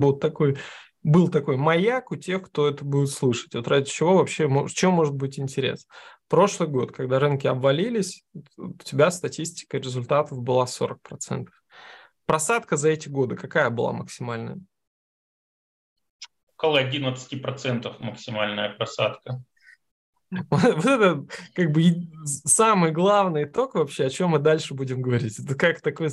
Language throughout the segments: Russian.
вот такой был такой маяк у тех, кто это будет слушать. Вот ради чего вообще, в чем может быть интерес? Прошлый год, когда рынки обвалились, у тебя статистика результатов была 40%. Просадка за эти годы какая была максимальная? Около 11% максимальная просадка. Вот это как бы самый главный итог вообще, о чем мы дальше будем говорить. Это как такой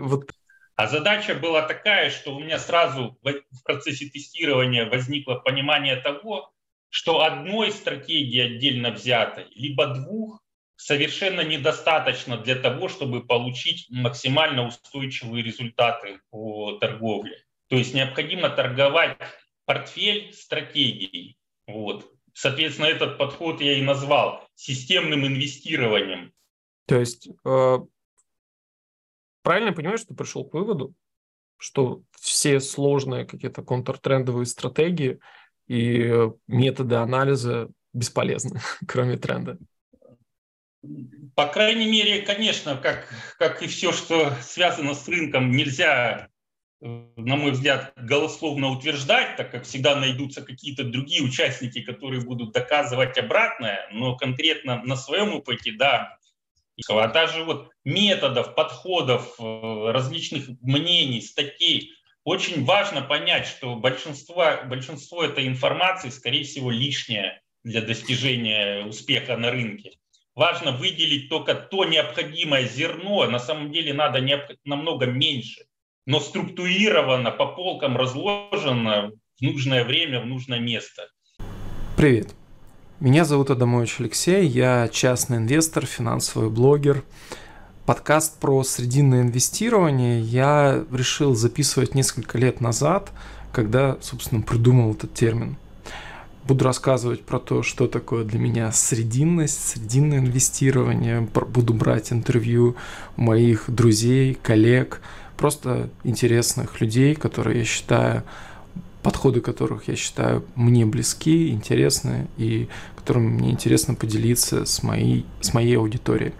вот а задача была такая, что у меня сразу в процессе тестирования возникло понимание того, что одной стратегии отдельно взятой, либо двух, совершенно недостаточно для того, чтобы получить максимально устойчивые результаты по торговле. То есть необходимо торговать портфель стратегией. Вот. Соответственно, этот подход я и назвал системным инвестированием. То есть правильно понимаю, что ты пришел к выводу, что все сложные какие-то контртрендовые стратегии и методы анализа бесполезны, кроме тренда? По крайней мере, конечно, как, как и все, что связано с рынком, нельзя, на мой взгляд, голословно утверждать, так как всегда найдутся какие-то другие участники, которые будут доказывать обратное, но конкретно на своем опыте, да, а также вот методов, подходов, э, различных мнений, статей. Очень важно понять, что большинство, большинство этой информации, скорее всего, лишнее для достижения успеха на рынке. Важно выделить только то необходимое зерно, на самом деле надо намного меньше, но структурировано, по полкам разложено в нужное время, в нужное место. Привет. Меня зовут Адамович Алексей, я частный инвестор, финансовый блогер. Подкаст про срединное инвестирование я решил записывать несколько лет назад, когда, собственно, придумал этот термин. Буду рассказывать про то, что такое для меня срединность, срединное инвестирование. Буду брать интервью моих друзей, коллег, просто интересных людей, которые я считаю подходы которых я считаю мне близки, интересны и которыми мне интересно поделиться с моей, с моей аудиторией.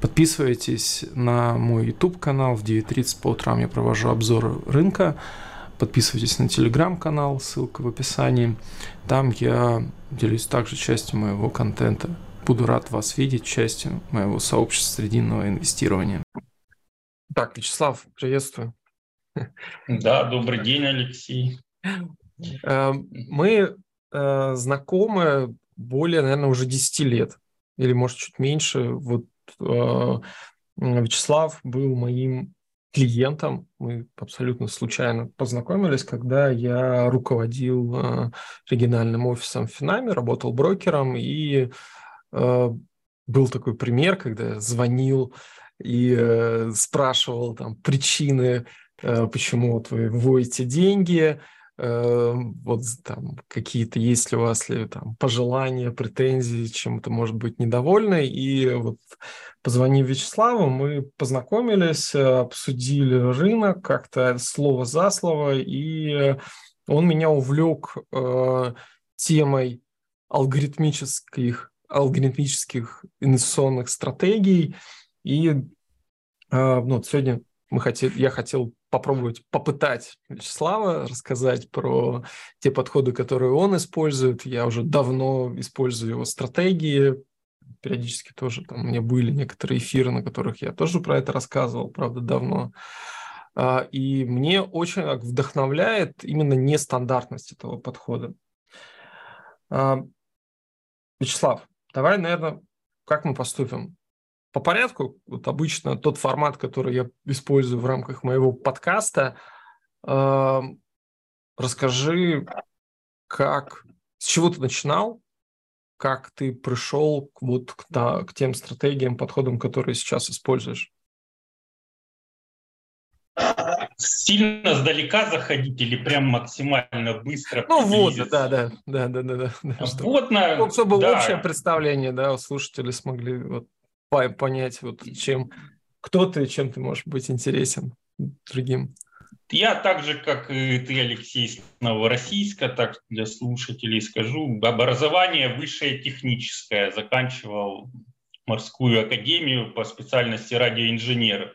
Подписывайтесь на мой YouTube канал. В 9.30 по утрам я провожу обзоры рынка. Подписывайтесь на телеграм-канал, ссылка в описании. Там я делюсь также частью моего контента. Буду рад вас видеть частью моего сообщества срединного инвестирования. Так, Вячеслав, приветствую. Да, добрый день, Алексей. Эм, мы э, знакомы более, наверное, уже 10 лет, или, может, чуть меньше. Вот э, Вячеслав был моим клиентом. Мы абсолютно случайно познакомились, когда я руководил э, региональным офисом в Финаме, работал брокером, и был такой пример, когда я звонил и спрашивал там причины, почему вот вы вводите деньги, вот там какие-то, есть ли у вас ли там пожелания, претензии, чем-то может быть недовольны. И вот позвонив Вячеславу, мы познакомились, обсудили рынок как-то слово за слово, и он меня увлек э, темой алгоритмических, алгоритмических инвестиционных стратегий. И э, ну, сегодня мы хотели, я хотел попробовать попытать Вячеслава рассказать про те подходы, которые он использует. Я уже давно использую его стратегии. Периодически тоже там у меня были некоторые эфиры, на которых я тоже про это рассказывал, правда, давно. А, и мне очень вдохновляет именно нестандартность этого подхода. А, Вячеслав, давай, наверное, как мы поступим? По порядку. Вот обычно тот формат, который я использую в рамках моего подкаста. Э, расскажи, как, с чего ты начинал, как ты пришел к, вот к, да, к тем стратегиям, подходам, которые сейчас используешь. Сильно сдалека заходить или прям максимально быстро? Ну вот, да, да, да, да, да, да. Вот, на, чтобы да. общее представление, да, слушатели смогли вот понять, вот чем, кто ты, чем ты можешь быть интересен другим. Я так же, как и ты, Алексей, с Новороссийска, так для слушателей скажу, образование высшее техническое, заканчивал морскую академию по специальности радиоинженера.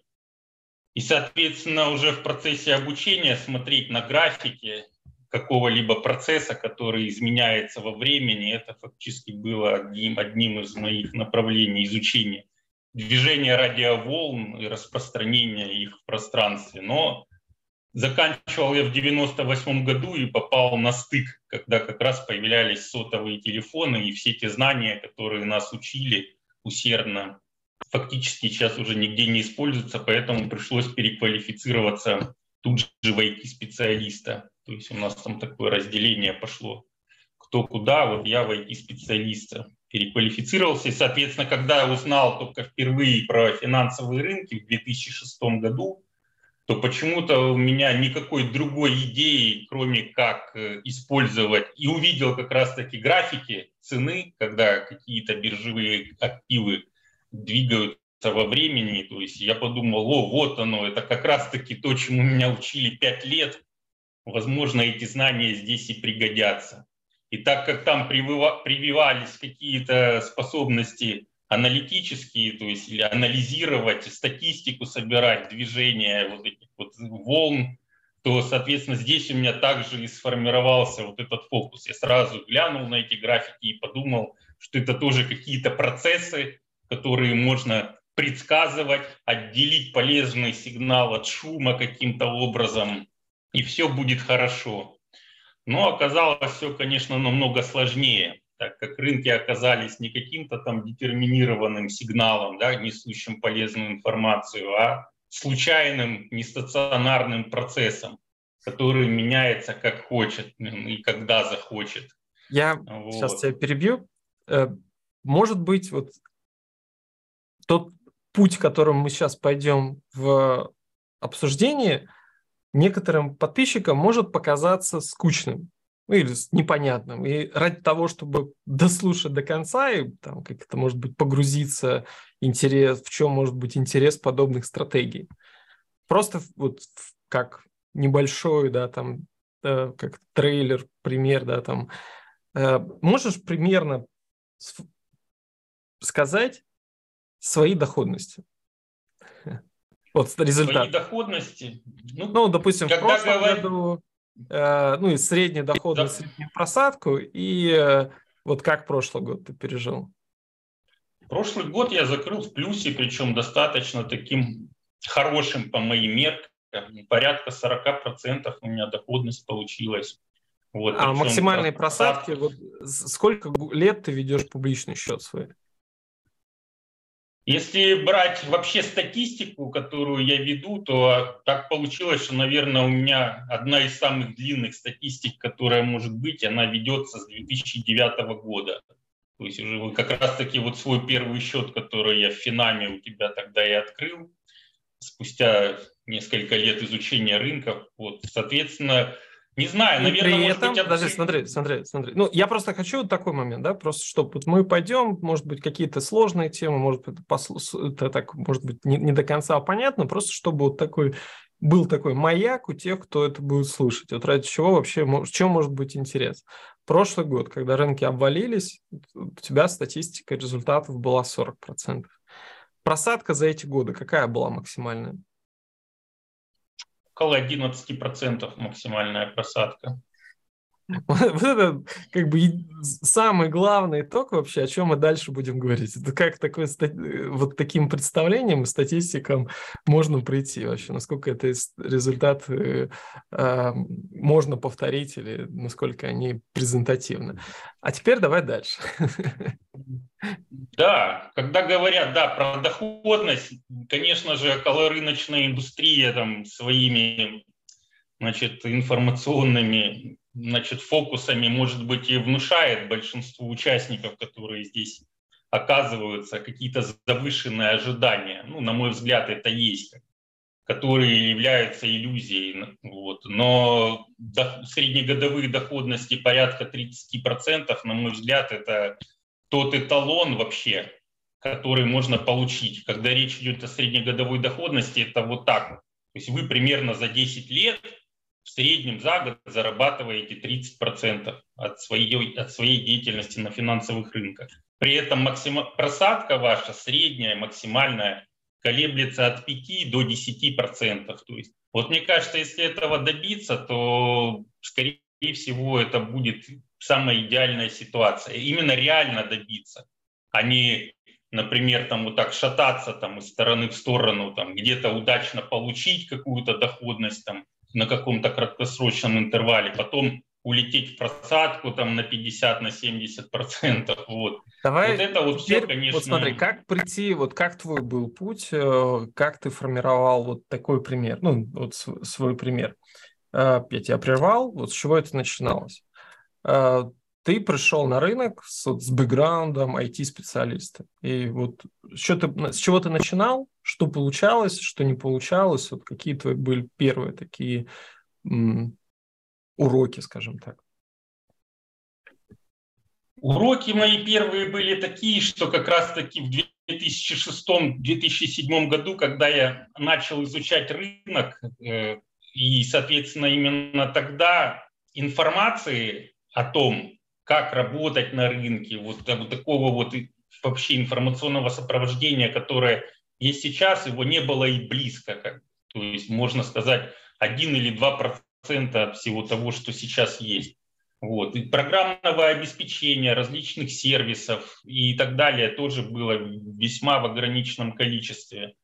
И, соответственно, уже в процессе обучения смотреть на графики какого-либо процесса, который изменяется во времени, это фактически было одним, одним из моих направлений изучения. Движение радиоволн и распространение их в пространстве. Но заканчивал я в 98 году и попал на стык, когда как раз появлялись сотовые телефоны и все те знания, которые нас учили усердно, фактически сейчас уже нигде не используются, поэтому пришлось переквалифицироваться тут же в IT-специалиста. То есть у нас там такое разделение пошло. Кто куда, вот я в IT-специалиста переквалифицировался. И, соответственно, когда я узнал только впервые про финансовые рынки в 2006 году, то почему-то у меня никакой другой идеи, кроме как э, использовать, и увидел как раз-таки графики цены, когда какие-то биржевые активы двигаются во времени. То есть я подумал, о, вот оно, это как раз-таки то, чему меня учили пять лет. Возможно, эти знания здесь и пригодятся. И так как там прививались какие-то способности аналитические, то есть или анализировать, статистику собирать, движение вот этих вот волн, то, соответственно, здесь у меня также и сформировался вот этот фокус. Я сразу глянул на эти графики и подумал, что это тоже какие-то процессы, которые можно предсказывать, отделить полезный сигнал от шума каким-то образом, и все будет хорошо. Но оказалось все, конечно, намного сложнее, так как рынки оказались не каким-то там детерминированным сигналом, да, несущим полезную информацию, а случайным, нестационарным процессом, который меняется как хочет и когда захочет. Я вот. сейчас тебя перебью. Э, может быть, вот тот путь, которым мы сейчас пойдем в обсуждении, некоторым подписчикам может показаться скучным или непонятным. И ради того, чтобы дослушать до конца и там как это может быть погрузиться интерес, в чем может быть интерес подобных стратегий. Просто вот как небольшой, да, там, э, как трейлер, пример, да, там, э, можешь примерно сказать, свои доходности. Вот результат. Свои доходности? Ну, ну допустим, в прошлом говор... году, э, ну, и средняя доходность, да. среднюю просадку, и э, вот как прошлый год ты пережил? Прошлый год я закрыл в плюсе, причем достаточно таким хорошим по моим меркам. Порядка 40% у меня доходность получилась. Вот, а максимальные просадки, вот сколько лет ты ведешь публичный счет свой? Если брать вообще статистику, которую я веду, то так получилось, что, наверное, у меня одна из самых длинных статистик, которая может быть, она ведется с 2009 года. То есть уже как раз-таки вот свой первый счет, который я в Финаме у тебя тогда и открыл, спустя несколько лет изучения рынков. Вот, соответственно, не знаю, наверное, при этом, быть, подожди, смотри, смотри, смотри. Ну, я просто хочу вот такой момент, да, просто чтобы вот мы пойдем, может быть, какие-то сложные темы, может быть, это так, может быть, не, не до конца понятно, просто чтобы вот такой был такой маяк у тех, кто это будет слушать. Вот ради чего вообще, в чем может быть интерес? Прошлый год, когда рынки обвалились, у тебя статистика результатов была 40%. Просадка за эти годы какая была максимальная? Около 11% максимальная просадка. Вот это как бы самый главный итог вообще, о чем мы дальше будем говорить. Это как такой, вот таким представлением, статистикам можно прийти вообще, насколько это результат э, э, можно повторить или насколько они презентативны. А теперь давай дальше. Да, когда говорят, да, про доходность, конечно же, околорыночная индустрия там своими значит, информационными значит, фокусами, может быть, и внушает большинству участников, которые здесь оказываются, какие-то завышенные ожидания. Ну, на мой взгляд, это есть, которые являются иллюзией. Вот. Но до, среднегодовые доходности порядка 30%, на мой взгляд, это тот эталон вообще, который можно получить. Когда речь идет о среднегодовой доходности, это вот так. То есть вы примерно за 10 лет в среднем за год зарабатываете 30% от своей, от своей деятельности на финансовых рынках. При этом максима, просадка ваша средняя, максимальная колеблется от 5 до 10 процентов. То есть, вот мне кажется, если этого добиться, то, скорее всего, это будет самая идеальная ситуация. Именно реально добиться, а не, например, там вот так шататься там из стороны в сторону, там где-то удачно получить какую-то доходность там на каком-то краткосрочном интервале, потом улететь в просадку там на 50, на 70 процентов. Вот. Давай вот это вот теперь, все, конечно... Вот смотри, как прийти, вот как твой был путь, э, как ты формировал вот такой пример, ну, вот свой пример. Э, я тебя прервал, вот с чего это начиналось? Ты пришел на рынок с, с бэкграундом IT-специалиста. И вот что ты, с чего ты начинал, что получалось, что не получалось, вот какие твои были первые такие уроки, скажем так? Уроки мои первые были такие, что как раз-таки в 2006-2007 году, когда я начал изучать рынок, э, и, соответственно, именно тогда информации о том, как работать на рынке, вот, вот такого вот вообще информационного сопровождения, которое есть сейчас, его не было и близко. Как, то есть, можно сказать, один или два процента всего того, что сейчас есть. Вот. И программного обеспечения различных сервисов и так далее тоже было весьма в ограниченном количестве.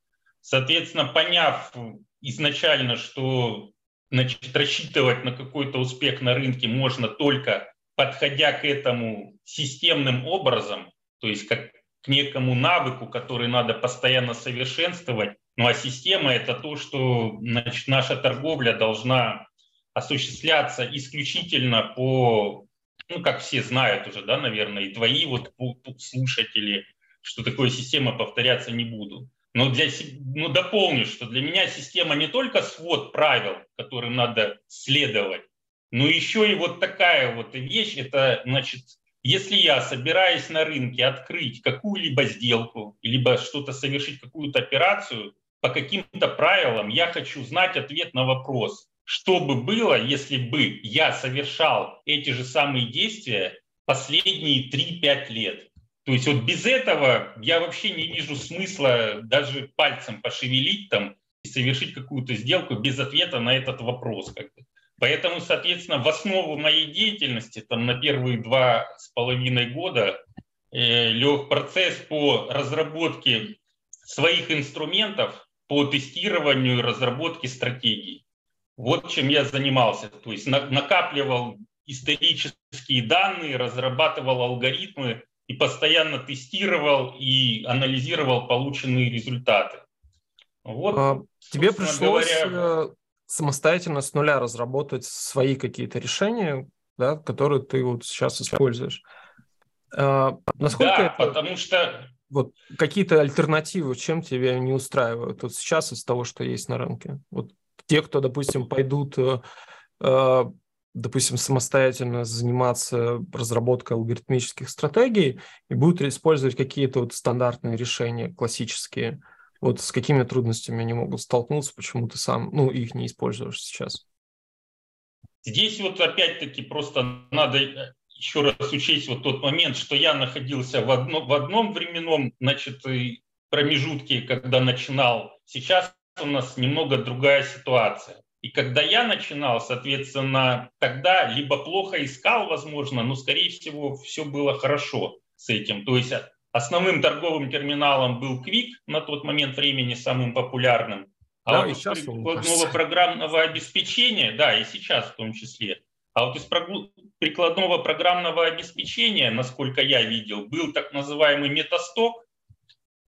Соответственно, поняв изначально, что значит, рассчитывать на какой-то успех на рынке можно только подходя к этому системным образом, то есть как к некому навыку, который надо постоянно совершенствовать. Ну а система – это то, что значит, наша торговля должна осуществляться исключительно по, ну, как все знают уже, да, наверное, и твои вот слушатели, что такое система, повторяться не буду. Но для, ну, дополню, что для меня система не только свод правил, которым надо следовать, но еще и вот такая вот вещь, это, значит, если я собираюсь на рынке открыть какую-либо сделку, либо что-то совершить, какую-то операцию, по каким-то правилам я хочу знать ответ на вопрос, что бы было, если бы я совершал эти же самые действия последние 3-5 лет. То есть вот без этого я вообще не вижу смысла даже пальцем пошевелить там и совершить какую-то сделку без ответа на этот вопрос. Как бы. Поэтому, соответственно, в основу моей деятельности там на первые два с половиной года э, лег процесс по разработке своих инструментов по тестированию и разработке стратегий. Вот чем я занимался. То есть на, накапливал исторические данные, разрабатывал алгоритмы и постоянно тестировал и анализировал полученные результаты. Вот, а, тебе пришлось говоря, э, самостоятельно с нуля разработать свои какие-то решения, да, которые ты вот сейчас используешь. А, насколько да, это... потому что... Вот какие-то альтернативы, чем тебя не устраивают вот сейчас из того, что есть на рынке? Вот те, кто, допустим, пойдут э, э, допустим, самостоятельно заниматься разработкой алгоритмических стратегий и будут использовать какие-то вот стандартные решения, классические, вот с какими трудностями они могут столкнуться, почему ты сам, ну, их не используешь сейчас? Здесь вот опять-таки просто надо э, еще раз учесть вот тот момент, что я находился в, одно, в одном временном значит, промежутке, когда начинал. Сейчас у нас немного другая ситуация. И когда я начинал, соответственно, тогда либо плохо искал, возможно, но, скорее всего, все было хорошо с этим. То есть основным торговым терминалом был Quick на тот момент времени самым популярным. А да, вот из прикладного программного обеспечения, да, и сейчас в том числе, а вот из прикладного программного обеспечения, насколько я видел, был так называемый метасток.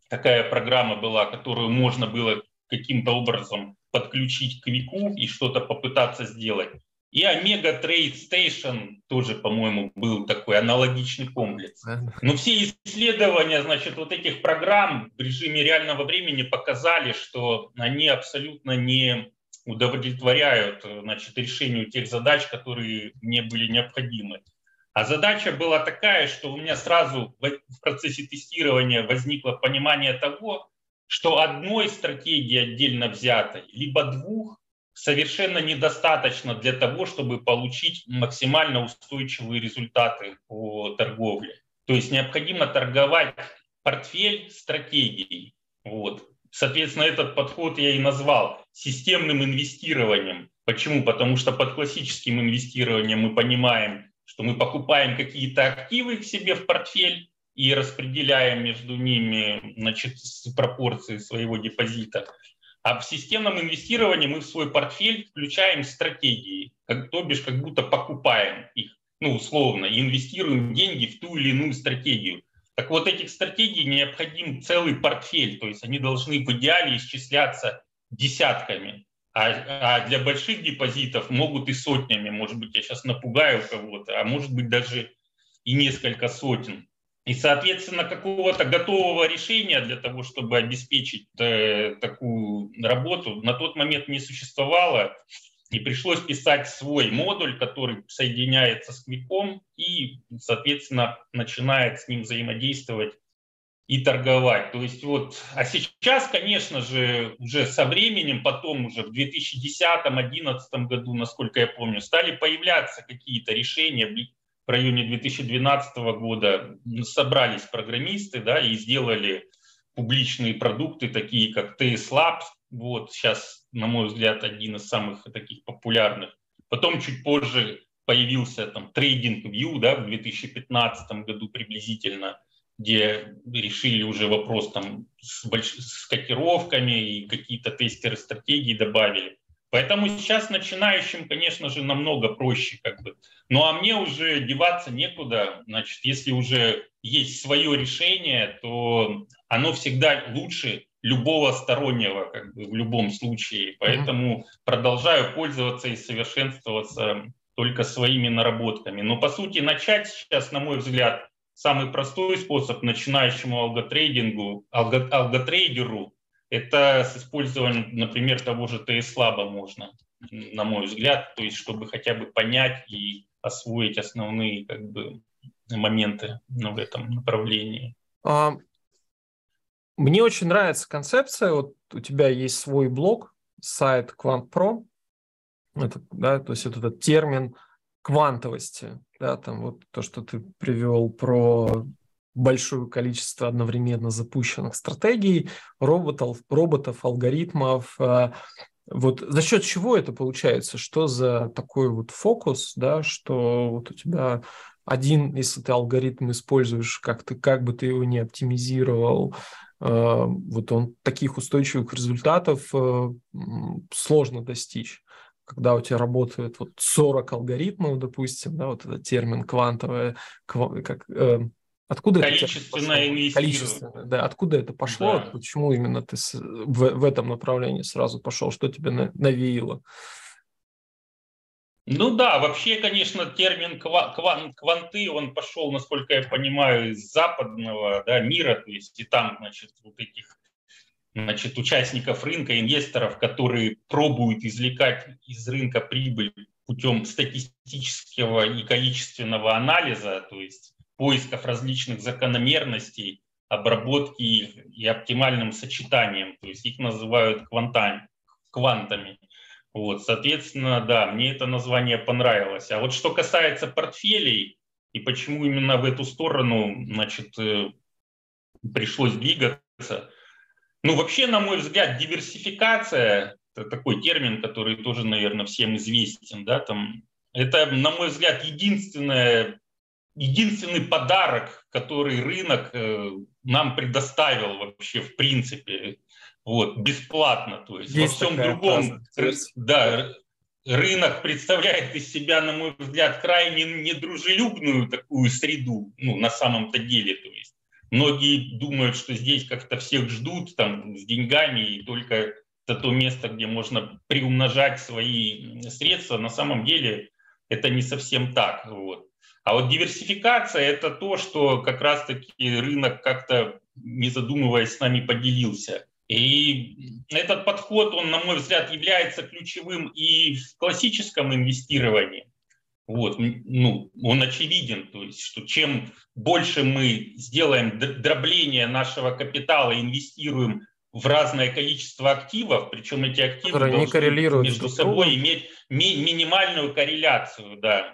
Такая программа была, которую можно было каким-то образом подключить к Вику и что-то попытаться сделать. И Омега Trade Station тоже, по-моему, был такой аналогичный комплекс. Но все исследования, значит, вот этих программ в режиме реального времени показали, что они абсолютно не удовлетворяют значит, решению тех задач, которые мне были необходимы. А задача была такая, что у меня сразу в процессе тестирования возникло понимание того, что одной стратегии отдельно взятой, либо двух, совершенно недостаточно для того, чтобы получить максимально устойчивые результаты по торговле. То есть необходимо торговать портфель стратегий. Вот. соответственно, этот подход я и назвал системным инвестированием. Почему? Потому что под классическим инвестированием мы понимаем, что мы покупаем какие-то активы к себе в портфель и распределяем между ними значит, пропорции своего депозита. А в системном инвестировании мы в свой портфель включаем стратегии, как, то бишь как будто покупаем их, ну условно, и инвестируем деньги в ту или иную стратегию. Так вот этих стратегий необходим целый портфель, то есть они должны в идеале исчисляться десятками. А, а для больших депозитов могут и сотнями. Может быть, я сейчас напугаю кого-то, а может быть даже и несколько сотен. И, соответственно, какого-то готового решения для того, чтобы обеспечить э, такую работу, на тот момент не существовало. И пришлось писать свой модуль, который соединяется с квиком и, соответственно, начинает с ним взаимодействовать и торговать. То есть вот, а сейчас, конечно же, уже со временем, потом уже в 2010-2011 году, насколько я помню, стали появляться какие-то решения в районе 2012 года. Собрались программисты да, и сделали публичные продукты, такие как TS Labs. Вот сейчас, на мой взгляд, один из самых таких популярных. Потом чуть позже появился там TradingView да, в 2015 году приблизительно – где решили уже вопрос там с, больш... с котировками и какие-то тестеры стратегии добавили. Поэтому сейчас начинающим, конечно же, намного проще. Как бы. Ну а мне уже деваться некуда. Значит, если уже есть свое решение, то оно всегда лучше любого стороннего как бы, в любом случае. Поэтому mm-hmm. продолжаю пользоваться и совершенствоваться только своими наработками. Но по сути начать сейчас, на мой взгляд, самый простой способ начинающему алготрейдингу, алго, алготрейдеру, это с использованием, например, того же TS-лаба можно, на мой взгляд, то есть чтобы хотя бы понять и освоить основные как бы, моменты ну, в этом направлении. А, мне очень нравится концепция. Вот у тебя есть свой блог, сайт QuantPro. Это, да, то есть вот этот термин квантовости, да, там вот то, что ты привел про большое количество одновременно запущенных стратегий, роботов, роботов алгоритмов. А, вот за счет чего это получается? Что за такой вот фокус, да, что вот у тебя один, если ты алгоритм используешь, как ты, как бы ты его не оптимизировал, а, вот он таких устойчивых результатов а, сложно достичь когда у тебя работает вот 40 алгоритмов, допустим, да, вот этот термин квантовое, кв, как, э, откуда количественное это количественное, да, откуда это пошло, да. почему именно ты в, в этом направлении сразу пошел, что тебе на, навеяло? Ну да, вообще, конечно, термин кван, кванты, он пошел, насколько я понимаю, из западного да, мира, то есть и там, значит, вот этих значит, участников рынка, инвесторов, которые пробуют извлекать из рынка прибыль путем статистического и количественного анализа, то есть поисков различных закономерностей, обработки их и оптимальным сочетанием, то есть их называют квантами, квантами. Вот, соответственно, да, мне это название понравилось. А вот что касается портфелей и почему именно в эту сторону, значит, э, пришлось двигаться, ну, вообще, на мой взгляд, диверсификация, это такой термин, который тоже, наверное, всем известен, да, там, это, на мой взгляд, единственное, единственный подарок, который рынок э, нам предоставил вообще в принципе, вот, бесплатно, то есть, есть во всем другом, фраза. да, рынок представляет из себя, на мой взгляд, крайне недружелюбную такую среду, ну, на самом-то деле, то есть, Многие думают, что здесь как-то всех ждут там, с деньгами, и только это то место, где можно приумножать свои средства. На самом деле это не совсем так. Вот. А вот диверсификация – это то, что как раз-таки рынок как-то, не задумываясь, с нами поделился. И этот подход, он, на мой взгляд, является ключевым и в классическом инвестировании. Вот, ну, он очевиден, то есть, что чем больше мы сделаем дробление нашего капитала, инвестируем в разное количество активов, причем эти активы Которые должны между собой иметь ми минимальную корреляцию, да.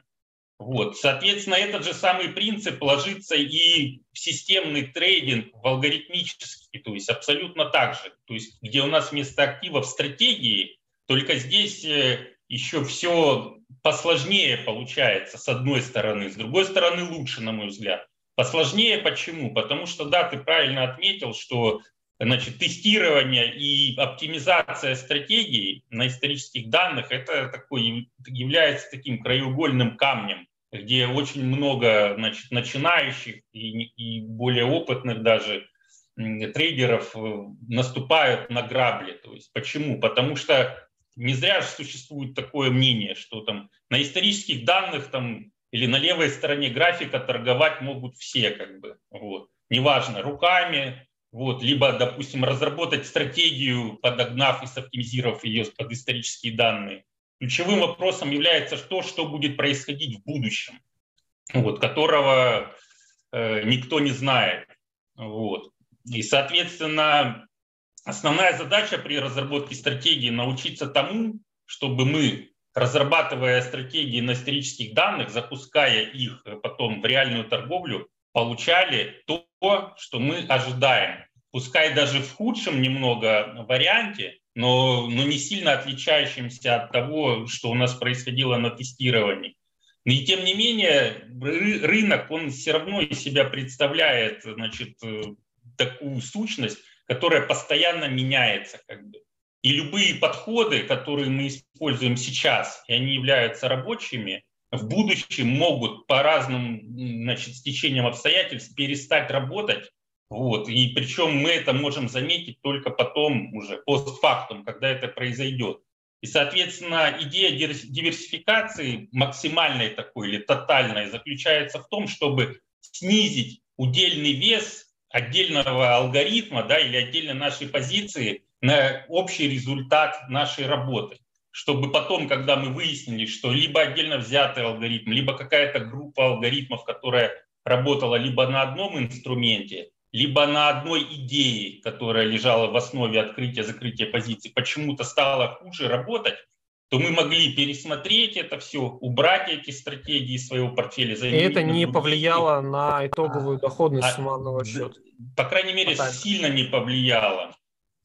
Вот. Соответственно, этот же самый принцип ложится и в системный трейдинг, в алгоритмический, то есть абсолютно так же. То есть где у нас вместо активов стратегии, только здесь э, еще все посложнее получается с одной стороны, с другой стороны лучше, на мой взгляд. Посложнее почему? Потому что, да, ты правильно отметил, что значит, тестирование и оптимизация стратегий на исторических данных это такой, является таким краеугольным камнем, где очень много значит, начинающих и, и более опытных даже трейдеров э, наступают на грабли. То есть почему? Потому что не зря же существует такое мнение, что там на исторических данных там или на левой стороне графика торговать могут все, как бы, вот. Неважно, руками, вот, либо, допустим, разработать стратегию, подогнав и соптимизировав ее под исторические данные. Ключевым вопросом является то, что будет происходить в будущем, вот, которого э, никто не знает. Вот. И, соответственно, основная задача при разработке стратегии научиться тому, чтобы мы, разрабатывая стратегии на исторических данных, запуская их потом в реальную торговлю, получали то, что мы ожидаем. Пускай даже в худшем немного варианте, но, но не сильно отличающимся от того, что у нас происходило на тестировании. И тем не менее, рынок, он все равно из себя представляет значит, такую сущность, которая постоянно меняется. Как бы. И любые подходы, которые мы используем сейчас, и они являются рабочими, в будущем могут по разным значит, стечениям обстоятельств перестать работать. Вот. И причем мы это можем заметить только потом, уже постфактум, когда это произойдет. И, соответственно, идея диверсификации максимальной такой или тотальной заключается в том, чтобы снизить удельный вес отдельного алгоритма да, или отдельной нашей позиции на общий результат нашей работы. Чтобы потом, когда мы выяснили, что либо отдельно взятый алгоритм, либо какая-то группа алгоритмов, которая работала либо на одном инструменте, либо на одной идее, которая лежала в основе открытия-закрытия позиций, почему-то стала хуже работать, то мы могли пересмотреть это все, убрать эти стратегии из своего портфеля. И это не повлияло на итоговую доходность а, суммарного счета? По крайней мере, Потом. сильно не повлияло.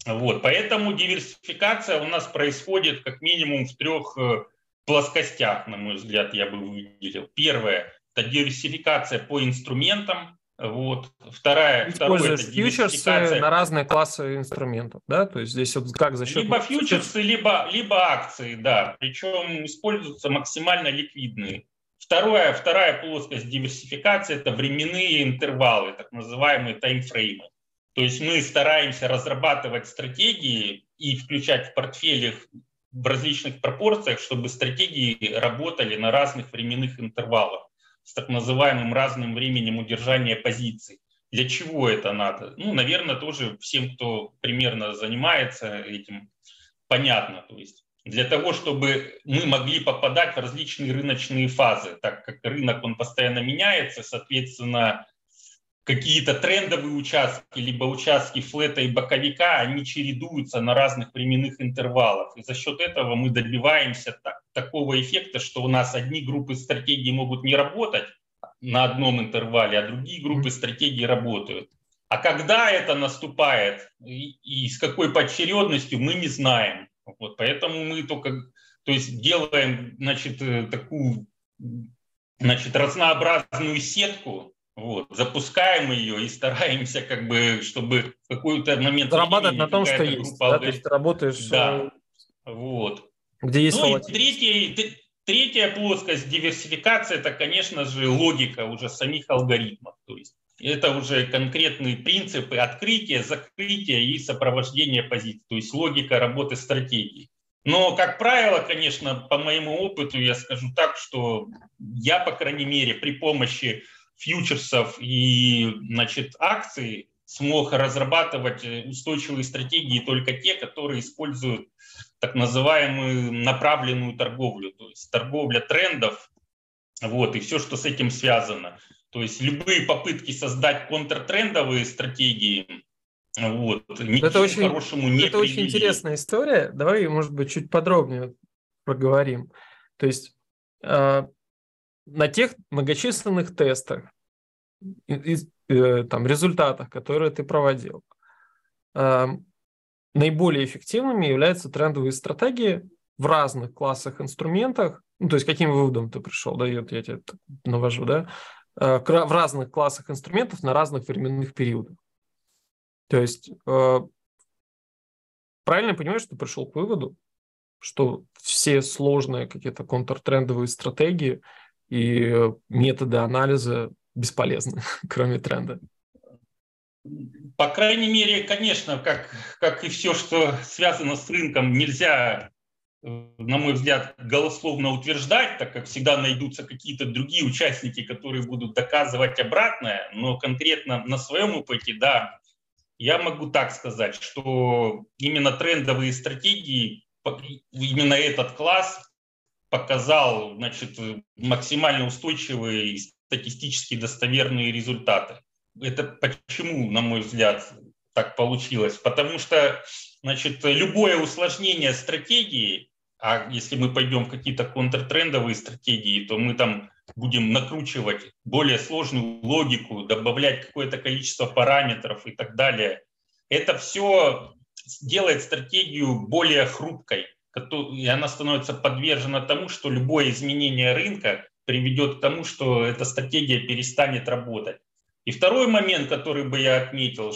Вот, поэтому диверсификация у нас происходит как минимум в трех э, плоскостях, на мой взгляд, я бы выделил. Первое – это диверсификация по инструментам, вот. Вторая, второе, фьючерсы на разные классы инструментов, да? То есть здесь вот как за счет... Либо фьючерсы, либо, либо акции, да. Причем используются максимально ликвидные. Второе, вторая плоскость диверсификации – это временные интервалы, так называемые таймфреймы. То есть мы стараемся разрабатывать стратегии и включать в портфелях в различных пропорциях, чтобы стратегии работали на разных временных интервалах с так называемым разным временем удержания позиций. Для чего это надо? Ну, наверное, тоже всем, кто примерно занимается этим, понятно. То есть для того, чтобы мы могли попадать в различные рыночные фазы, так как рынок, он постоянно меняется, соответственно, какие-то трендовые участки, либо участки флета и боковика, они чередуются на разных временных интервалах. И за счет этого мы добиваемся так, такого эффекта, что у нас одни группы стратегий могут не работать на одном интервале, а другие группы стратегий работают. А когда это наступает и, и с какой поочередностью, мы не знаем. Вот, поэтому мы только то есть делаем значит, э, такую значит, разнообразную сетку вот, запускаем ее и стараемся, как бы, чтобы в какой-то момент... Зарабатывать на том, что есть, да? То есть ты работаешь... Да, э, вот. Где есть ну, и третья, третья плоскость диверсификации – это, конечно же, логика уже самих алгоритмов. То есть это уже конкретные принципы открытия, закрытия и сопровождения позиций, то есть логика работы стратегии. Но, как правило, конечно, по моему опыту я скажу так, что я, по крайней мере, при помощи фьючерсов и значит, акций смог разрабатывать устойчивые стратегии только те, которые используют так называемую направленную торговлю, то есть торговля трендов, вот, и все, что с этим связано. То есть любые попытки создать контртрендовые стратегии, вот, это очень, хорошему не Это привели. очень интересная история. Давай, может быть, чуть подробнее проговорим. То есть э, на тех многочисленных тестах, и, и, э, там, результатах, которые ты проводил, э, наиболее эффективными являются трендовые стратегии в разных классах инструментах. Ну, то есть каким выводом ты пришел, да, я тебе навожу, да, э, в разных классах инструментов на разных временных периодах. То есть э, правильно понимаешь, что ты пришел к выводу, что все сложные какие-то контртрендовые стратегии и методы анализа бесполезны, кроме тренда? По крайней мере, конечно, как, как и все, что связано с рынком, нельзя, на мой взгляд, голословно утверждать, так как всегда найдутся какие-то другие участники, которые будут доказывать обратное, но конкретно на своем опыте, да, я могу так сказать, что именно трендовые стратегии, именно этот класс показал значит, максимально устойчивые статистически достоверные результаты. Это почему, на мой взгляд, так получилось? Потому что значит, любое усложнение стратегии, а если мы пойдем в какие-то контртрендовые стратегии, то мы там будем накручивать более сложную логику, добавлять какое-то количество параметров и так далее. Это все делает стратегию более хрупкой, и она становится подвержена тому, что любое изменение рынка приведет к тому, что эта стратегия перестанет работать. И второй момент, который бы я отметил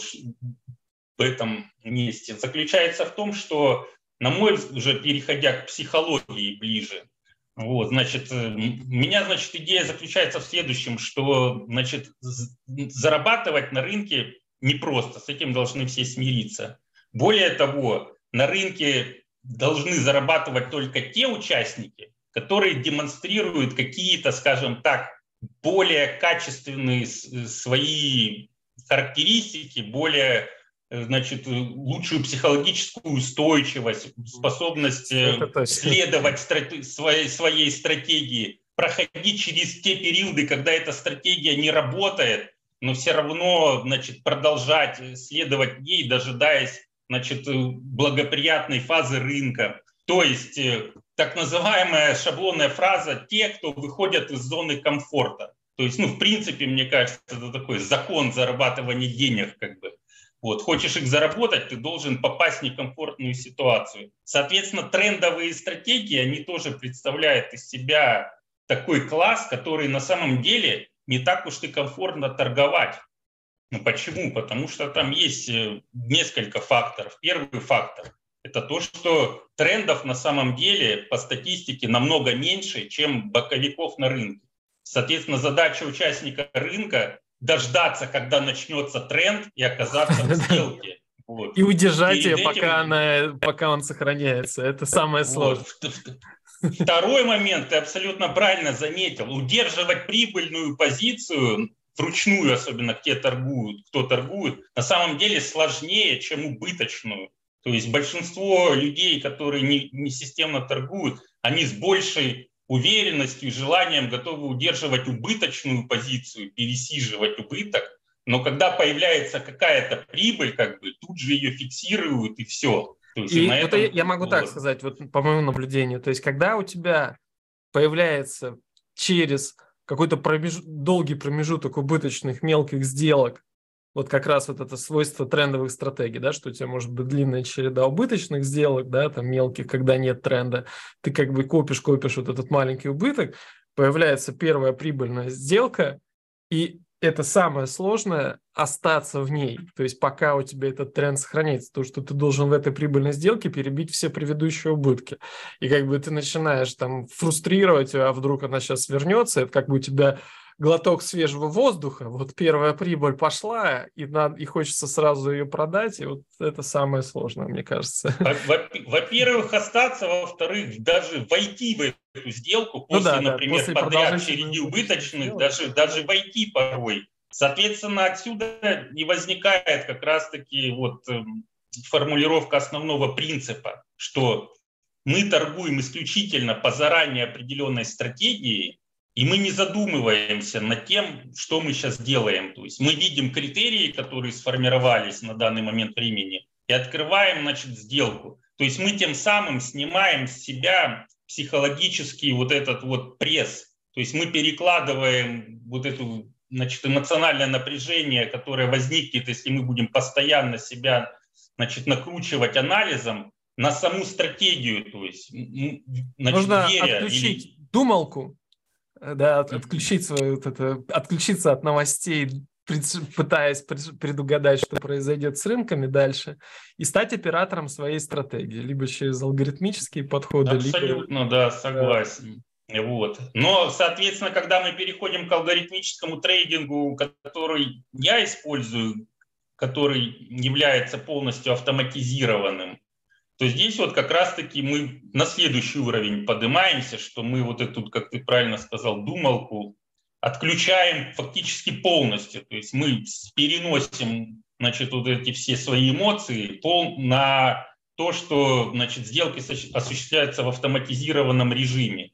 в этом месте, заключается в том, что, на мой взгляд, уже переходя к психологии ближе, вот, значит, э, меня, значит, идея заключается в следующем, что, значит, зарабатывать на рынке непросто, с этим должны все смириться. Более того, на рынке должны зарабатывать только те участники, которые демонстрируют какие-то, скажем так, более качественные свои характеристики, более э, значит, лучшую психологическую устойчивость, способность э, следовать страт... своей, своей стратегии, проходить через те периоды, когда эта стратегия не работает, но все равно значит, продолжать следовать ей, дожидаясь значит, благоприятной фазы рынка. То есть э, так называемая шаблонная фраза «те, кто выходят из зоны комфорта». То есть, ну, в принципе, мне кажется, это такой закон зарабатывания денег, как бы. Вот, хочешь их заработать, ты должен попасть в некомфортную ситуацию. Соответственно, трендовые стратегии, они тоже представляют из себя такой класс, который на самом деле не так уж и комфортно торговать. Ну почему? Потому что там есть э, несколько факторов. Первый фактор это то, что трендов на самом деле по статистике намного меньше, чем боковиков на рынке. Соответственно, задача участника рынка дождаться, когда начнется тренд и оказаться в сделке. Вот. И удержать ее, этим... пока, она, пока он сохраняется. Это самое сложное. Вот. Второй момент, ты абсолютно правильно заметил. Удерживать прибыльную позицию вручную, особенно где торгуют, кто торгует, на самом деле сложнее, чем убыточную. То есть большинство людей, которые не, не системно торгуют, они с большей уверенностью и желанием готовы удерживать убыточную позицию, пересиживать убыток, но когда появляется какая-то прибыль, как бы тут же ее фиксируют и все. То есть и на это этом... я могу вот. так сказать, вот по моему наблюдению. То есть когда у тебя появляется через какой-то промеж... долгий промежуток убыточных мелких сделок. Вот как раз вот это свойство трендовых стратегий, да, что у тебя может быть длинная череда убыточных сделок, да, там мелких, когда нет тренда, ты как бы копишь, копишь вот этот маленький убыток, появляется первая прибыльная сделка, и это самое сложное остаться в ней. То есть пока у тебя этот тренд сохраняется, то, что ты должен в этой прибыльной сделке перебить все предыдущие убытки. И как бы ты начинаешь там фрустрировать, а вдруг она сейчас вернется, это как бы у тебя глоток свежего воздуха, вот первая прибыль пошла, и, надо, и хочется сразу ее продать, и вот это самое сложное, мне кажется. Во-первых, остаться, во-вторых, даже войти в эту сделку ну после, ну да, например, после подряд череди убыточных, даже, даже войти порой. Соответственно, отсюда не возникает как раз-таки вот эм, формулировка основного принципа, что мы торгуем исключительно по заранее определенной стратегии, и мы не задумываемся над тем, что мы сейчас делаем. То есть мы видим критерии, которые сформировались на данный момент времени, и открываем значит, сделку. То есть мы тем самым снимаем с себя психологический вот этот вот пресс. То есть мы перекладываем вот эту значит, эмоциональное напряжение, которое возникнет, если мы будем постоянно себя значит, накручивать анализом на саму стратегию, то есть значит, Нужно отключить или... думалку, э, да, отключить свою, вот это, отключиться от новостей, пытаясь предугадать, что произойдет с рынками дальше, и стать оператором своей стратегии, либо через алгоритмические подходы. Абсолютно, либо... да, согласен. Вот. Но, соответственно, когда мы переходим к алгоритмическому трейдингу, который я использую, который является полностью автоматизированным, то здесь вот как раз-таки мы на следующий уровень поднимаемся, что мы вот эту, как ты правильно сказал, думалку отключаем фактически полностью. То есть мы переносим значит, вот эти все свои эмоции пол, на то, что значит, сделки осуществляются в автоматизированном режиме.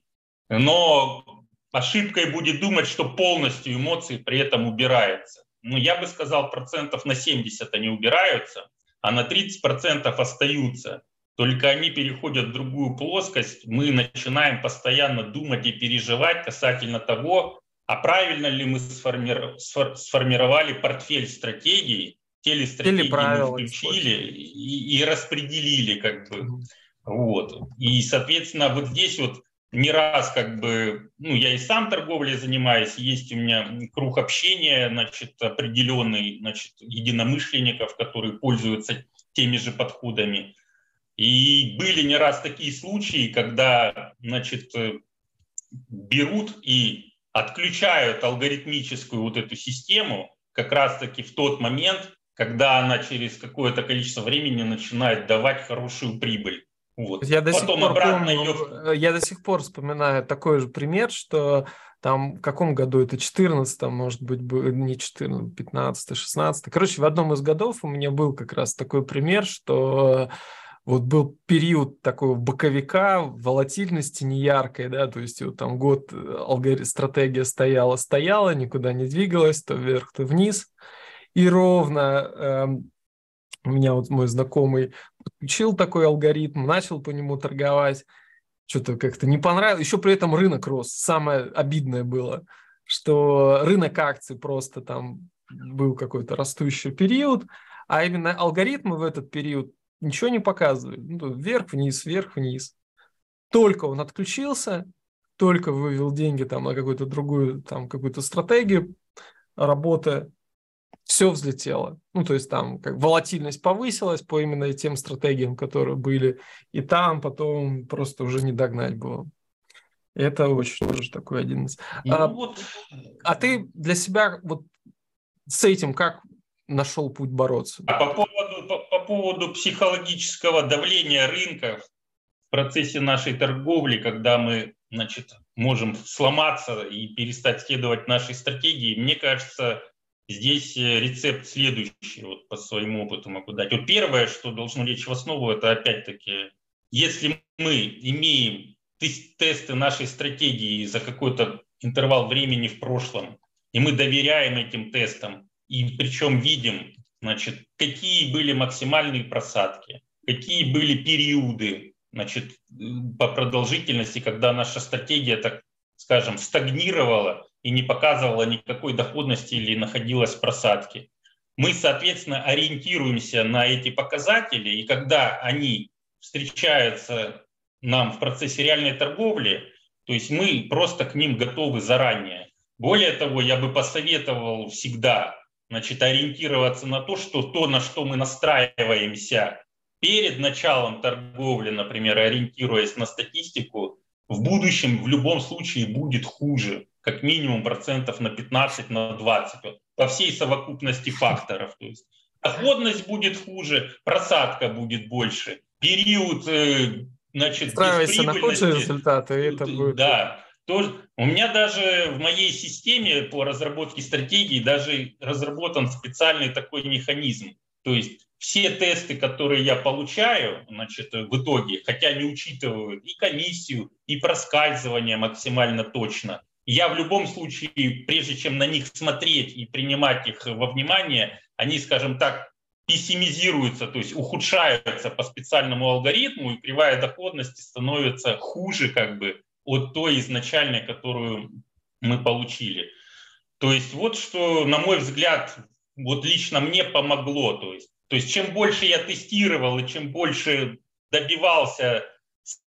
Но ошибкой будет думать, что полностью эмоции при этом убираются. Ну, я бы сказал, процентов на 70 они убираются, а на 30 процентов остаются. Только они переходят в другую плоскость. Мы начинаем постоянно думать и переживать касательно того, а правильно ли мы сформировали портфель стратегий, те ли стратегии мы включили и, и распределили как бы. Вот. И, соответственно, вот здесь вот не раз как бы, ну, я и сам торговлей занимаюсь, есть у меня круг общения, значит, определенный, значит, единомышленников, которые пользуются теми же подходами. И были не раз такие случаи, когда, значит, берут и отключают алгоритмическую вот эту систему как раз-таки в тот момент, когда она через какое-то количество времени начинает давать хорошую прибыль. Вот. Я до Потом сих пор помню, ее... Э, я до сих пор вспоминаю такой же пример, что там в каком году это 14 может быть, не 14, 15 16 Короче, в одном из годов у меня был как раз такой пример, что вот был период такого боковика, волатильности неяркой, да, то есть вот там год э, алгори... стратегия стояла, стояла, никуда не двигалась, то вверх, то вниз. И ровно эм, у меня вот мой знакомый подключил такой алгоритм, начал по нему торговать, что-то как-то не понравилось. Еще при этом рынок рос. Самое обидное было, что рынок акций просто там был какой-то растущий период, а именно алгоритмы в этот период ничего не показывают. Ну, вверх-вниз, вверх-вниз. Только он отключился, только вывел деньги там на какую-то другую, там какую-то стратегию работы, все взлетело. Ну, то есть там как волатильность повысилась по именно тем стратегиям, которые были, и там потом просто уже не догнать было. Это очень тоже такой один из... Ну, а, вот... а ты для себя вот с этим как нашел путь бороться? А по поводу, по, по поводу психологического давления рынков в процессе нашей торговли, когда мы значит, можем сломаться и перестать следовать нашей стратегии, мне кажется, Здесь э, рецепт следующий, вот по своему опыту могу дать. Вот первое, что должно лечь в основу, это опять-таки, если мы имеем тесты нашей стратегии за какой-то интервал времени в прошлом, и мы доверяем этим тестам, и причем видим, значит, какие были максимальные просадки, какие были периоды, значит, по продолжительности, когда наша стратегия, так скажем, стагнировала, и не показывала никакой доходности или находилась в просадке. Мы, соответственно, ориентируемся на эти показатели, и когда они встречаются нам в процессе реальной торговли, то есть мы просто к ним готовы заранее. Более того, я бы посоветовал всегда значит, ориентироваться на то, что то, на что мы настраиваемся перед началом торговли, например, ориентируясь на статистику, в будущем в любом случае будет хуже как минимум процентов на 15, на 20 по всей совокупности факторов. То есть доходность будет хуже, просадка будет больше, период э, значит, Устраивайся на худшие результаты, это будет... Да, тоже, у меня даже в моей системе по разработке стратегии даже разработан специальный такой механизм. То есть все тесты, которые я получаю, значит, в итоге, хотя не учитывают и комиссию, и проскальзывание максимально точно, я в любом случае, прежде чем на них смотреть и принимать их во внимание, они, скажем так, пессимизируются, то есть ухудшаются по специальному алгоритму, и кривая доходности становится хуже как бы от той изначальной, которую мы получили. То есть вот что, на мой взгляд, вот лично мне помогло. То есть То есть чем больше я тестировал и чем больше добивался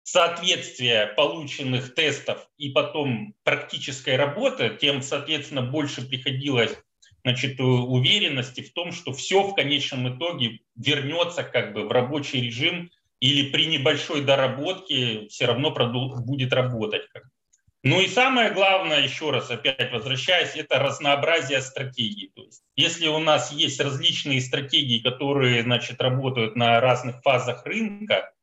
соответствия полученных тестов и потом практической работы, тем, соответственно, больше приходилось значит, уверенности в том, что все в конечном итоге вернется как бы в рабочий режим или при небольшой доработке все равно будет работать. Ну и самое главное, еще раз опять возвращаясь, это разнообразие стратегий. То есть, если у нас есть различные стратегии, которые значит, работают на разных фазах рынка,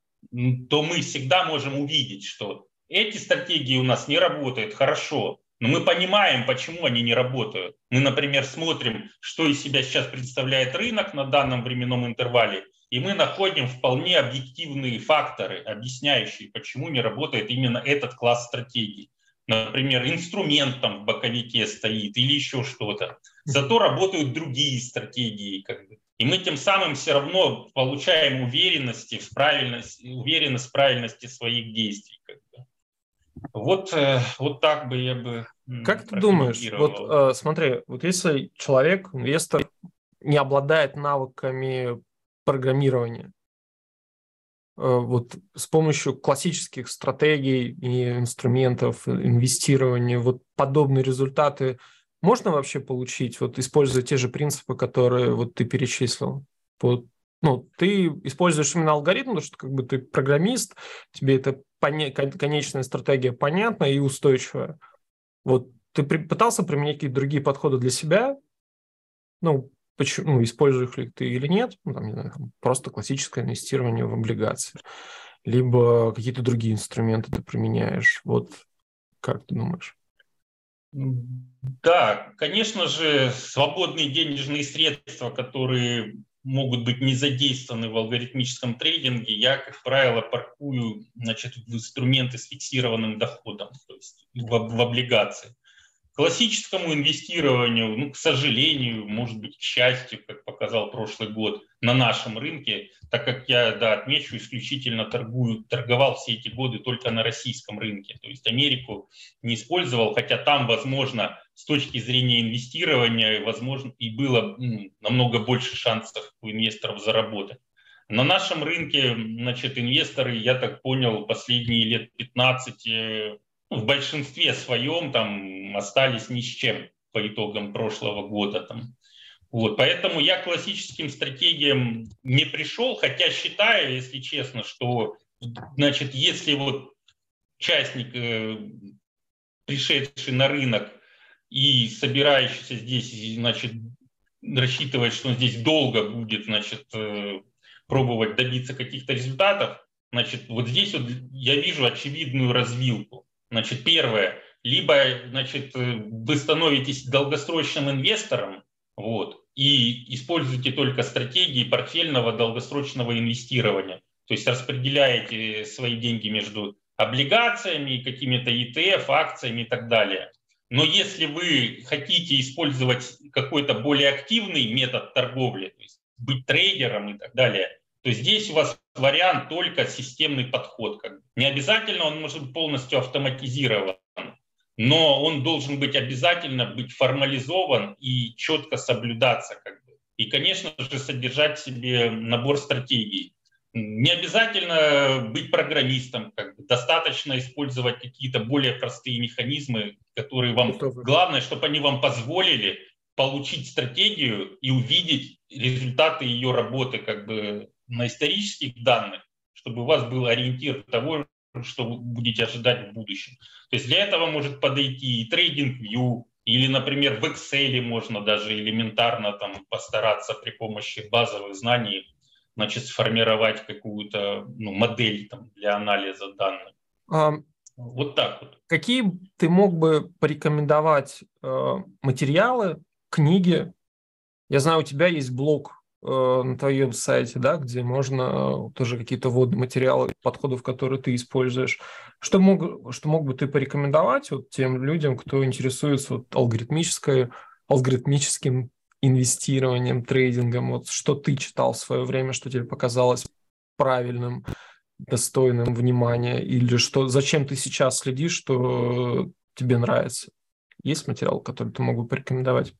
то мы всегда можем увидеть, что эти стратегии у нас не работают хорошо, но мы понимаем, почему они не работают. Мы, например, смотрим, что из себя сейчас представляет рынок на данном временном интервале, и мы находим вполне объективные факторы, объясняющие, почему не работает именно этот класс стратегий. Например, инструмент там в боковике стоит или еще что-то. Зато работают другие стратегии. Как бы. И мы тем самым все равно получаем уверенности в правильности, уверенность в правильности своих действий. Как бы. Вот, э, вот так бы я бы Как ты думаешь, вот э, смотри, вот если человек, инвестор, не обладает навыками программирования, э, вот с помощью классических стратегий и инструментов инвестирования, вот подобные результаты можно вообще получить, вот используя те же принципы, которые вот ты перечислил? Вот, ну, ты используешь именно алгоритм, потому что как бы ты программист, тебе поня- конечная стратегия понятна и устойчивая. Вот ты при- пытался применять какие-то другие подходы для себя? Ну, почему, ну, используешь ли ты или нет? Ну, там, не знаю, там, просто классическое инвестирование в облигации. Либо какие-то другие инструменты ты применяешь. Вот как ты думаешь? Да, конечно же, свободные денежные средства, которые могут быть не задействованы в алгоритмическом трейдинге, я, как правило, паркую значит, в инструменты с фиксированным доходом, то есть в, в облигации классическому инвестированию, ну, к сожалению, может быть, к счастью, как показал прошлый год, на нашем рынке, так как я, да, отмечу, исключительно торгую, торговал все эти годы только на российском рынке, то есть Америку не использовал, хотя там, возможно, с точки зрения инвестирования, возможно, и было ну, намного больше шансов у инвесторов заработать. На нашем рынке, значит, инвесторы, я так понял, последние лет 15 в большинстве своем там остались ни с чем по итогам прошлого года. Там. Вот, поэтому я классическим стратегиям не пришел, хотя считаю, если честно, что значит, если вот участник, э, пришедший на рынок и собирающийся здесь, значит, рассчитывает, что он здесь долго будет, значит, э, пробовать добиться каких-то результатов, значит, вот здесь вот я вижу очевидную развилку. Значит, первое, либо значит, вы становитесь долгосрочным инвестором, вот, и используете только стратегии портфельного долгосрочного инвестирования. То есть распределяете свои деньги между облигациями, какими-то ETF, акциями и так далее. Но если вы хотите использовать какой-то более активный метод торговли, то есть быть трейдером и так далее, то здесь у вас вариант только системный подход. Не обязательно он может быть полностью автоматизирован, но он должен быть обязательно быть формализован и четко соблюдаться. Как бы. И, конечно же, содержать в себе набор стратегий. Не обязательно быть программистом, как бы. достаточно использовать какие-то более простые механизмы, которые вам... Главное, чтобы они вам позволили получить стратегию и увидеть результаты ее работы как бы на исторических данных, чтобы у вас был ориентир того, что вы будете ожидать в будущем. То есть для этого может подойти и TradingView, или, например, в Excel можно даже элементарно там постараться при помощи базовых знаний значит, сформировать какую-то ну, модель там, для анализа данных. А, вот так вот. Какие ты мог бы порекомендовать э, материалы, книги? Я знаю, у тебя есть блог на твоем сайте, да, где можно э, тоже какие-то вводные материалы, подходов, которые ты используешь. Что мог, что мог бы ты порекомендовать вот тем людям, кто интересуется вот алгоритмической, алгоритмическим инвестированием, трейдингом? Вот что ты читал в свое время, что тебе показалось правильным, достойным внимания, или что, зачем ты сейчас следишь, что тебе нравится? Есть материал, который ты мог бы порекомендовать?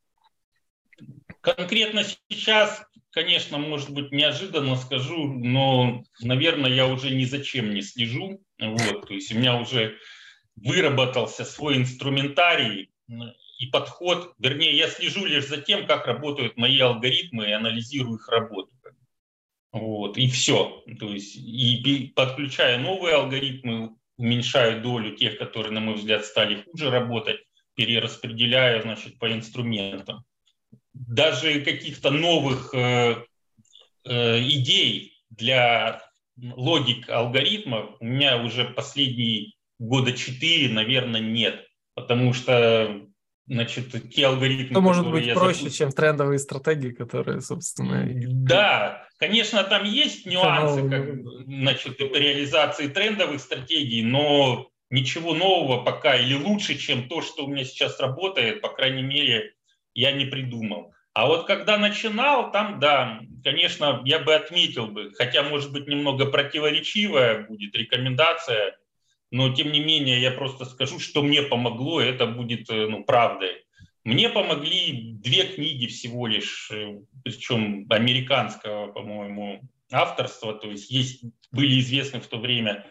Конкретно сейчас конечно, может быть, неожиданно скажу, но, наверное, я уже ни за чем не слежу. Вот, то есть у меня уже выработался свой инструментарий и подход. Вернее, я слежу лишь за тем, как работают мои алгоритмы и анализирую их работу. Вот, и все. То есть, и подключая новые алгоритмы, уменьшаю долю тех, которые, на мой взгляд, стали хуже работать, перераспределяю, значит, по инструментам. Даже каких-то новых э, э, идей для логик алгоритмов у меня уже последние года четыре, наверное, нет. Потому что значит, те алгоритмы, Что может быть проще, запустил... чем трендовые стратегии, которые, собственно... Да, конечно, там есть нюансы как, значит, реализации трендовых стратегий, но ничего нового пока или лучше, чем то, что у меня сейчас работает, по крайней мере, я не придумал. А вот когда начинал, там, да, конечно, я бы отметил бы, хотя, может быть, немного противоречивая будет рекомендация, но, тем не менее, я просто скажу, что мне помогло, и это будет э, ну, правдой. Мне помогли две книги всего лишь, э, причем американского, по-моему, авторства, то есть есть, были известны в то время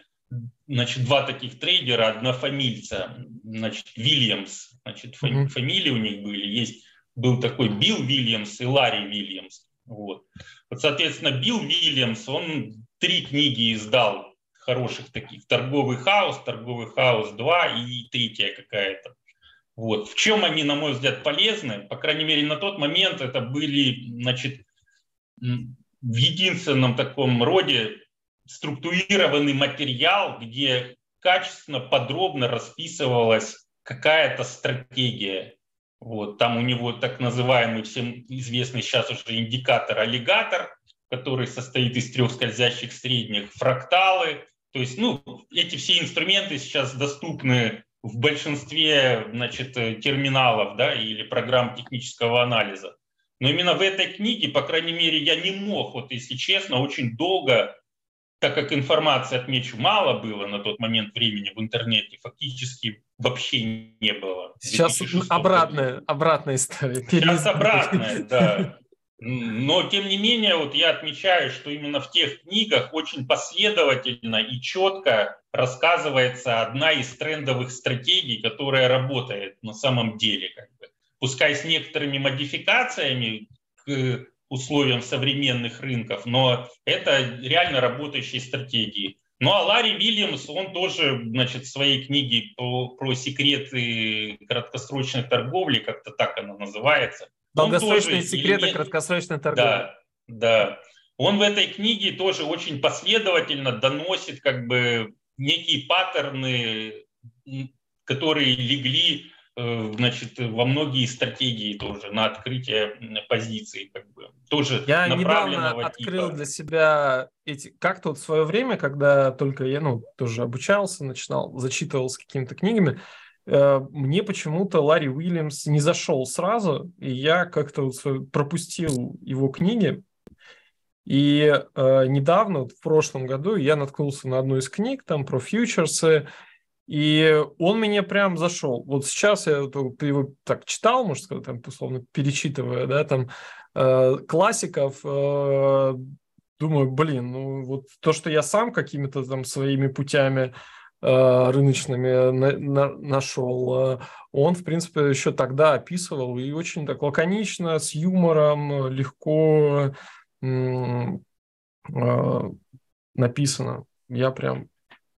значит, два таких трейдера, однофамильца, значит, Вильямс, значит, фами- фамилии у них были, есть был такой Билл Вильямс и Ларри Вильямс. Вот. вот, соответственно, Билл Вильямс, он три книги издал хороших таких. «Торговый хаос», «Торговый хаос 2» и третья какая-то. Вот. В чем они, на мой взгляд, полезны? По крайней мере, на тот момент это были, значит, в единственном таком роде структурированный материал, где качественно, подробно расписывалась какая-то стратегия вот, там у него так называемый всем известный сейчас уже индикатор аллигатор, который состоит из трех скользящих средних, фракталы. То есть ну, эти все инструменты сейчас доступны в большинстве значит, терминалов да, или программ технического анализа. Но именно в этой книге, по крайней мере, я не мог, вот если честно, очень долго так как информации, отмечу, мало было на тот момент времени в интернете, фактически вообще не было. Сейчас обратная, обратная история. Сейчас обратная, да. Но, тем не менее, вот я отмечаю, что именно в тех книгах очень последовательно и четко рассказывается одна из трендовых стратегий, которая работает на самом деле. Как бы. Пускай с некоторыми модификациями к условиям современных рынков, но это реально работающие стратегии. Ну а Ларри Вильямс, он тоже, значит, в своей книге про, про секреты краткосрочной торговли, как-то так она называется. Долгосрочные тоже, секреты элемент... краткосрочной торговли. Да, да. Он в этой книге тоже очень последовательно доносит как бы некие паттерны, которые легли значит, во многие стратегии тоже на открытие позиций. Как бы, тоже я недавно открыл типа. для себя эти как-то вот в свое время, когда только я ну, тоже обучался, начинал, зачитывался какими-то книгами, э, мне почему-то Ларри Уильямс не зашел сразу, и я как-то вот пропустил его книги. И э, недавно, вот в прошлом году, я наткнулся на одну из книг там про фьючерсы, и он мне прям зашел. Вот сейчас я его так читал, можно сказать, там, условно, перечитывая, да, там, э, классиков, э, думаю, блин, ну вот то, что я сам какими-то там своими путями э, рыночными на, на, нашел, э, он, в принципе, еще тогда описывал и очень так лаконично, с юмором, легко э, написано. Я прям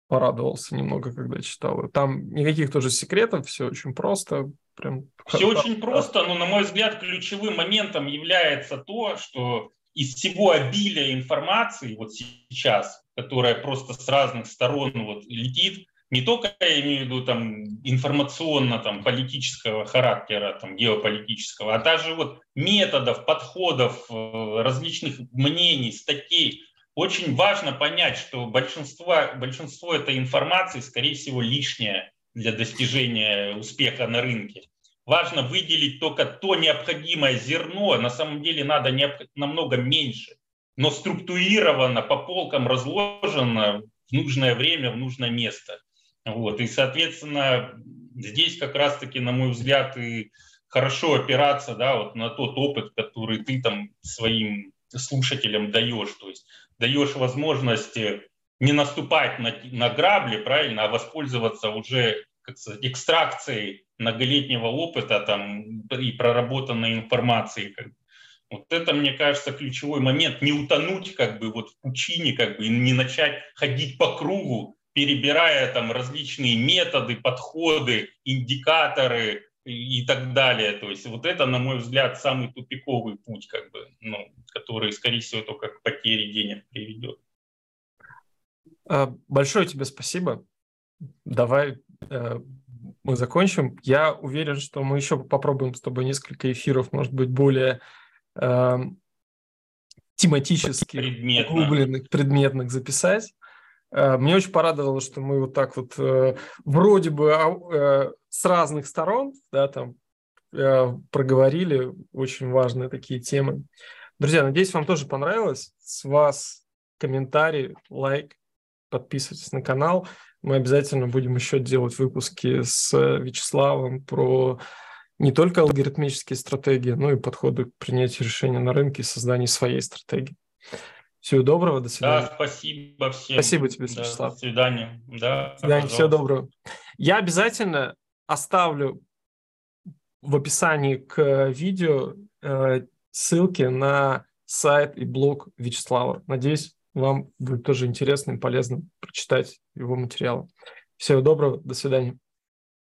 порадовался немного, когда читал. Там никаких тоже секретов, все очень просто. Прям... Все очень просто, но, на мой взгляд, ключевым моментом является то, что из всего обилия информации вот сейчас, которая просто с разных сторон вот летит, не только я имею в виду там информационно там политического характера, там геополитического, а даже вот методов, подходов, э, различных мнений, статей, очень важно понять, что большинство, большинство этой информации, скорее всего, лишнее для достижения успеха на рынке. Важно выделить только то необходимое зерно, на самом деле надо намного меньше, но структурировано, по полкам разложено в нужное время, в нужное место. Вот. И, соответственно, здесь как раз-таки, на мой взгляд, и хорошо опираться да, вот на тот опыт, который ты там своим слушателям даешь. То есть даешь возможность не наступать на, на грабли, правильно, а воспользоваться уже как сказать, экстракцией многолетнего опыта там, и проработанной информации. Как Вот это, мне кажется, ключевой момент. Не утонуть как бы вот в пучине, как бы, и не начать ходить по кругу, перебирая там различные методы, подходы, индикаторы и, так далее. То есть вот это, на мой взгляд, самый тупиковый путь, как бы, ну, который, скорее всего, только к потере денег приведет. А, большое тебе спасибо. Давай э, мы закончим. Я уверен, что мы еще попробуем с тобой несколько эфиров, может быть, более э, тематически Предметно. углубленных, предметных записать. Э, мне очень порадовало, что мы вот так вот э, вроде бы э, с разных сторон, да, там э, проговорили очень важные такие темы. Друзья, надеюсь, вам тоже понравилось. С вас комментарий, лайк, подписывайтесь на канал. Мы обязательно будем еще делать выпуски с Вячеславом про не только алгоритмические стратегии, но и подходы к принятию решения на рынке и созданию своей стратегии. Всего доброго, до свидания. Да, спасибо всем. Спасибо тебе, да, Вячеслав. До свидания. Да, до свидания, всего доброго. Я обязательно оставлю в описании к видео э, ссылки на сайт и блог Вячеслава. Надеюсь, вам будет тоже интересно и полезно прочитать его материалы. Всего доброго, до свидания.